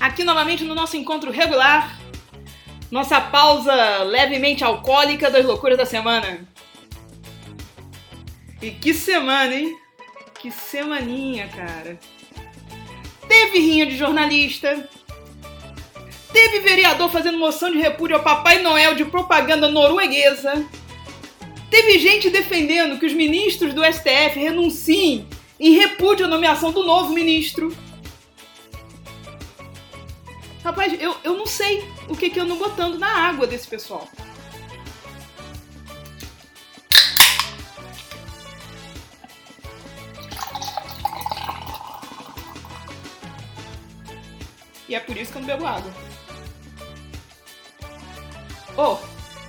Aqui novamente no nosso encontro regular, nossa pausa levemente alcoólica das loucuras da semana. E que semana, hein? Que semaninha, cara. Teve rinha de jornalista. Teve vereador fazendo moção de repúdio ao Papai Noel de propaganda norueguesa. Teve gente defendendo que os ministros do STF renunciem em repúdio à nomeação do novo ministro. Rapaz, eu, eu não sei o que, que eu não botando na água desse pessoal. E é por isso que eu não bebo água. Oh,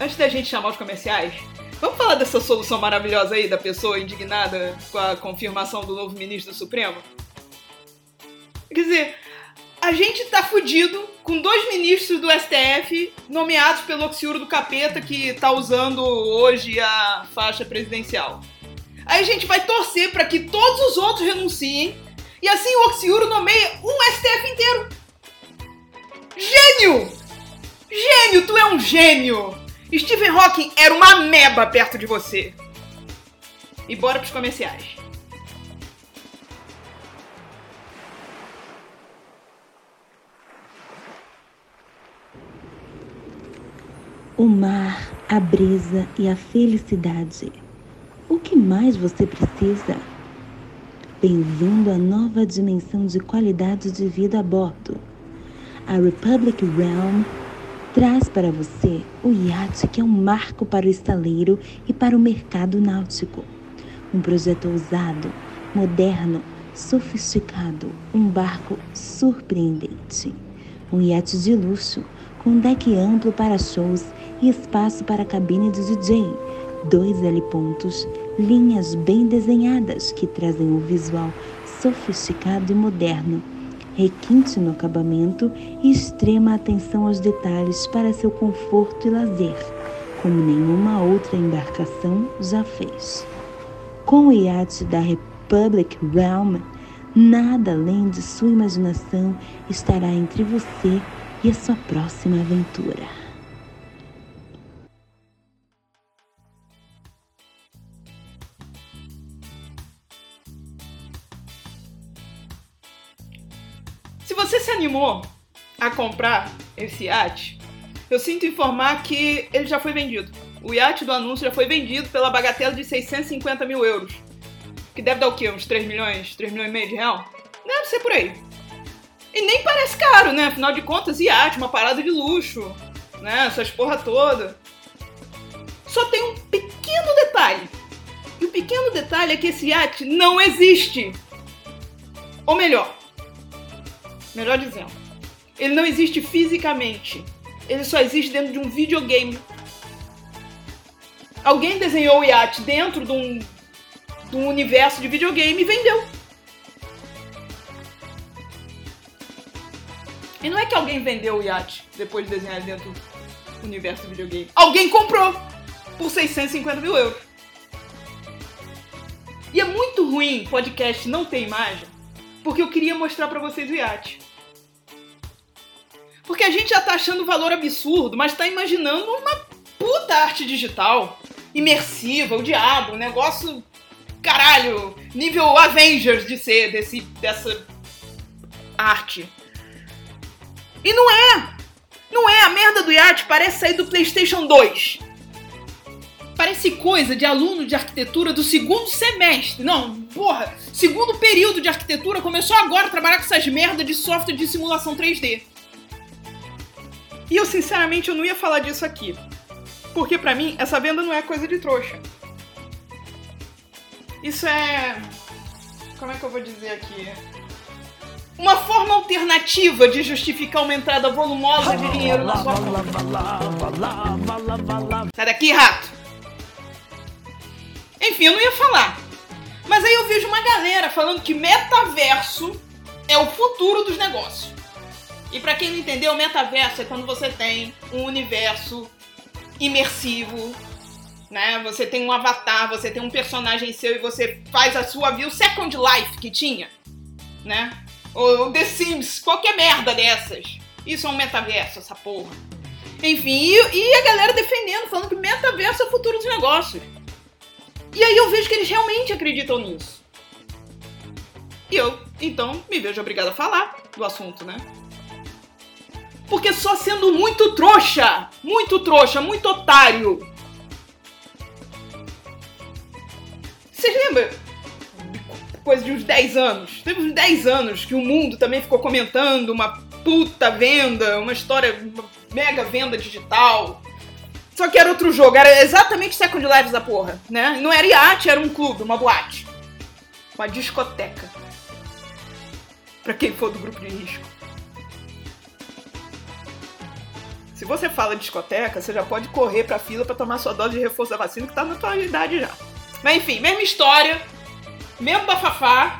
antes da gente chamar os comerciais, vamos falar dessa solução maravilhosa aí da pessoa indignada com a confirmação do novo ministro do Supremo? Quer dizer, a gente tá fudido com dois ministros do STF nomeados pelo Oxiuro do Capeta que tá usando hoje a faixa presidencial. Aí a gente vai torcer para que todos os outros renunciem e assim o Oxiuro nomeia um STF inteiro. Gênio! Gênio, tu é um gênio! Stephen Hawking era uma meba perto de você. E bora pros comerciais. O mar, a brisa e a felicidade. O que mais você precisa? Bem-vindo à nova dimensão de qualidade de vida a bordo. A Republic Realm traz para você o iate que é um marco para o estaleiro e para o mercado náutico. Um projeto ousado, moderno, sofisticado, um barco surpreendente. Um iate de luxo, com deck amplo para shows e espaço para cabine de DJ. Dois L-pontos, linhas bem desenhadas que trazem um visual sofisticado e moderno, requinte no acabamento e extrema atenção aos detalhes para seu conforto e lazer, como nenhuma outra embarcação já fez. Com o iate da Republic Realm, nada além de sua imaginação estará entre você e a sua próxima aventura. Se você se animou a comprar esse iate, eu sinto informar que ele já foi vendido. O iate do anúncio já foi vendido pela bagatela de 650 mil euros. Que deve dar o quê? Uns 3 milhões, 3 milhões e meio de real? Deve ser por aí. E nem parece caro, né? Afinal de contas, iate, uma parada de luxo, né? Essas porra toda. Só tem um pequeno detalhe. E o pequeno detalhe é que esse iate não existe. Ou melhor, melhor dizendo, ele não existe fisicamente. Ele só existe dentro de um videogame. Alguém desenhou o iate dentro de um, de um universo de videogame e vendeu. E não é que alguém vendeu o iate depois de desenhar dentro do universo do videogame. Alguém comprou por 650 mil euros. E é muito ruim podcast não ter imagem, porque eu queria mostrar para vocês o iate. Porque a gente já tá achando o valor absurdo, mas tá imaginando uma puta arte digital, imersiva, o diabo, um negócio, caralho, nível Avengers de ser desse, dessa arte. E não é! Não é! A merda do iate parece sair do PlayStation 2. Parece coisa de aluno de arquitetura do segundo semestre. Não, porra, segundo período de arquitetura começou agora a trabalhar com essas merdas de software de simulação 3D. E eu, sinceramente, eu não ia falar disso aqui. Porque para mim, essa venda não é coisa de trouxa. Isso é. Como é que eu vou dizer aqui? Uma forma alternativa de justificar uma entrada volumosa de dinheiro na sua conta. Sai daqui, rato! Enfim, eu não ia falar. Mas aí eu vejo uma galera falando que metaverso é o futuro dos negócios. E para quem não entendeu, metaverso é quando você tem um universo imersivo, né? Você tem um avatar, você tem um personagem seu e você faz a sua vida, o Second Life que tinha, né? Ou The Sims, qualquer merda dessas. Isso é um metaverso, essa porra. Enfim, e, e a galera defendendo, falando que metaverso é o futuro dos negócios. E aí eu vejo que eles realmente acreditam nisso. E eu, então, me vejo obrigada a falar do assunto, né? Porque só sendo muito trouxa, muito trouxa, muito otário. Vocês lembram? Coisa de uns 10 anos. Teve uns 10 anos que o mundo também ficou comentando uma puta venda, uma história, uma mega venda digital. Só que era outro jogo, era exatamente Second Lives da porra, né? Não era iate, era um clube, uma boate. Uma discoteca. Pra quem for do grupo de risco. Se você fala discoteca, você já pode correr pra fila para tomar sua dose de reforço da vacina que tá na tua idade já. Mas enfim, mesma história, mesmo bafafá,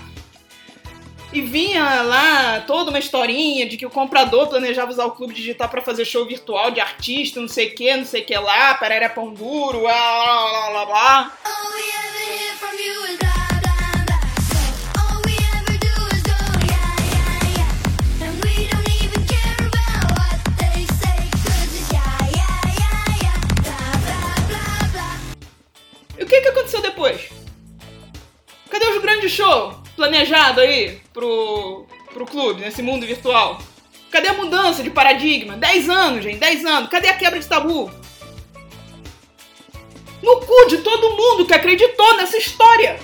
e vinha lá toda uma historinha de que o comprador planejava usar o clube digital para fazer show virtual de artista, não sei o que, não sei o que lá, para pão duro, blá blá blá blá blá. E o shows planejados aí pro, pro clube, nesse mundo virtual? Cadê a mudança de paradigma? 10 anos, gente, 10 anos. Cadê a quebra de tabu? No cu de todo mundo que acreditou nessa história.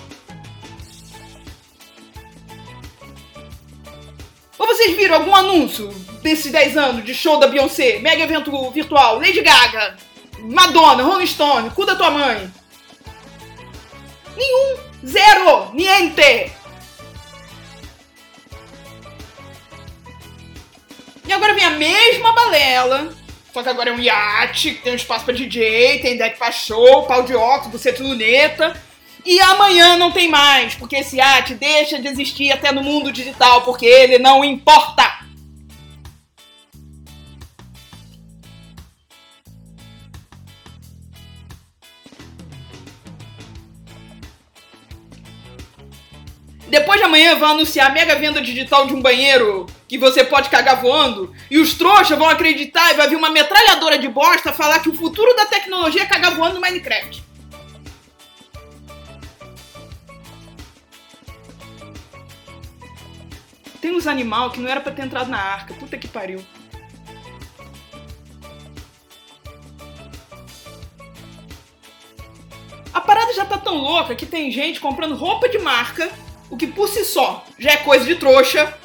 Ou vocês viram algum anúncio desses 10 anos de show da Beyoncé, mega evento virtual, Lady Gaga, Madonna, Rolling Stone, cu da tua mãe? Nenhum. Zero. Niente. Agora vem a mesma balela. Só que agora é um iate, tem um espaço pra DJ, tem deck pra show, pau de óculos, buceta luneta. E amanhã não tem mais, porque esse iate deixa de existir até no mundo digital, porque ele não importa. Depois de amanhã vão anunciar a mega venda digital de um banheiro que você pode cagar voando. E os trouxas vão acreditar e vai vir uma metralhadora de bosta falar que o futuro da tecnologia é cagar voando no Minecraft. Tem uns animal que não era pra ter entrado na arca. Puta que pariu. A parada já tá tão louca que tem gente comprando roupa de marca o que por si só já é coisa de trouxa,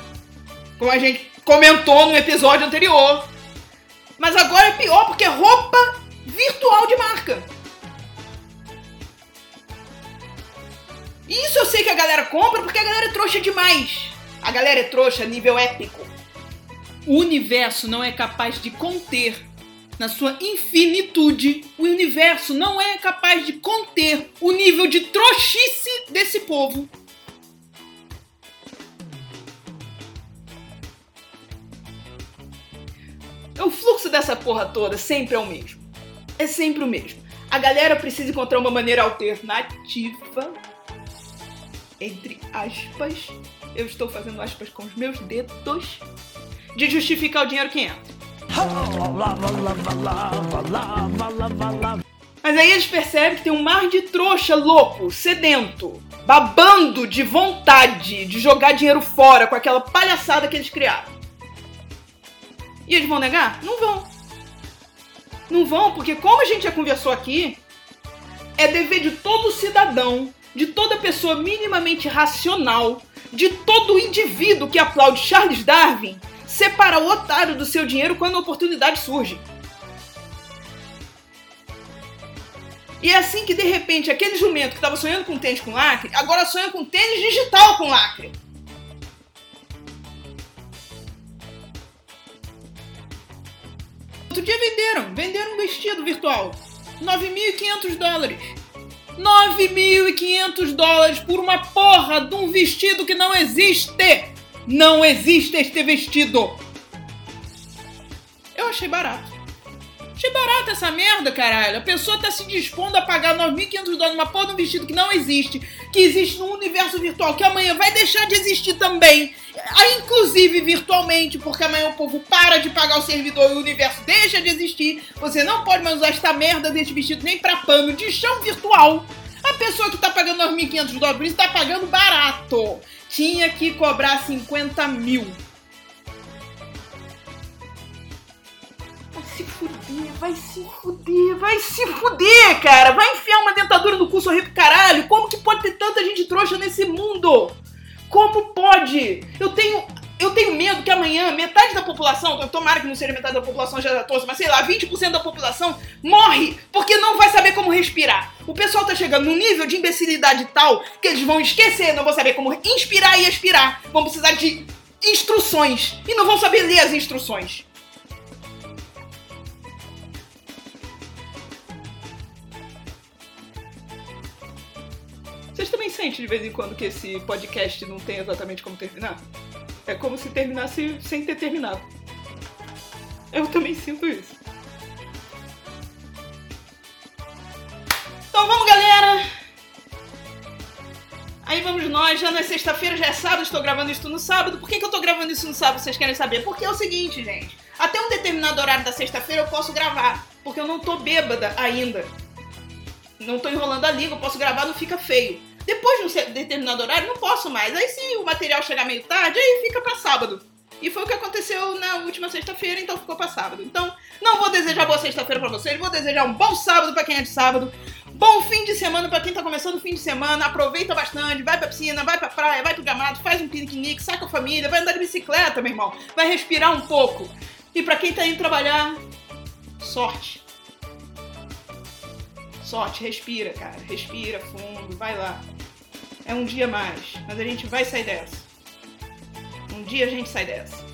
como a gente comentou no episódio anterior. Mas agora é pior porque é roupa virtual de marca. Isso eu sei que a galera compra porque a galera é trouxa demais. A galera é trouxa nível épico. O universo não é capaz de conter na sua infinitude, o universo não é capaz de conter o nível de trouxice desse povo. O fluxo dessa porra toda sempre é o mesmo. É sempre o mesmo. A galera precisa encontrar uma maneira alternativa, entre aspas, eu estou fazendo aspas com os meus dedos, de justificar o dinheiro que entra. Mas aí eles percebem que tem um mar de trouxa louco, sedento, babando de vontade de jogar dinheiro fora com aquela palhaçada que eles criaram. E eles vão negar? Não vão. Não vão, porque como a gente já conversou aqui, é dever de todo cidadão, de toda pessoa minimamente racional, de todo indivíduo que aplaude Charles Darwin, separar o otário do seu dinheiro quando a oportunidade surge. E é assim que de repente aquele jumento que estava sonhando com tênis com lacre, agora sonha com tênis digital com lacre. Outro dia venderam, venderam um vestido virtual. 9.500 dólares. 9.500 dólares por uma porra de um vestido que não existe. Não existe este vestido. Eu achei barato. Achei barato essa merda, caralho. A pessoa tá se dispondo a pagar 9.500 dólares numa porra de um vestido que não existe, que existe no universo virtual, que amanhã vai deixar de existir também. Inclusive virtualmente, porque amanhã o povo para de pagar o servidor e o universo deixa de existir. Você não pode mais usar esta merda desse vestido nem pra pano de chão virtual. A pessoa que tá pagando 9.500 dólares por isso tá pagando barato. Tinha que cobrar 50 mil. Se fuder, vai se fuder, vai se fuder, cara. Vai enfiar uma dentadura no cu, sorrir pro caralho. Como que pode ter tanta gente trouxa nesse mundo? Como pode? Eu tenho. Eu tenho medo que amanhã metade da população, tomara que não seja metade da população já da tosse, mas sei lá, 20% da população morre porque não vai saber como respirar. O pessoal tá chegando num nível de imbecilidade tal que eles vão esquecer, não vão saber como inspirar e expirar. Vão precisar de instruções e não vão saber ler as instruções. Vocês também sentem de vez em quando que esse podcast não tem exatamente como terminar? É como se terminasse sem ter terminado. Eu também sinto isso. Então vamos, galera! Aí vamos nós, já não é sexta-feira, já é sábado, estou gravando isso no sábado. Por que, que eu tô gravando isso no sábado, vocês querem saber? Porque é o seguinte, gente. Até um determinado horário da sexta-feira eu posso gravar, porque eu não tô bêbada ainda. Não tô enrolando a língua, eu posso gravar, não fica feio. Depois de um determinado horário, não posso mais. Aí se o material chegar meio tarde, aí fica para sábado. E foi o que aconteceu na última sexta-feira, então ficou para sábado. Então, não vou desejar boa sexta-feira para vocês, vou desejar um bom sábado para quem é de sábado. Bom fim de semana para quem tá começando o fim de semana. Aproveita bastante, vai pra piscina, vai pra praia, vai pro gramado, faz um piquenique, saca a família, vai andar de bicicleta, meu irmão. Vai respirar um pouco. E para quem tá indo trabalhar, sorte. Sorte, respira, cara. Respira fundo, vai lá. É um dia mais, mas a gente vai sair dessa. Um dia a gente sai dessa.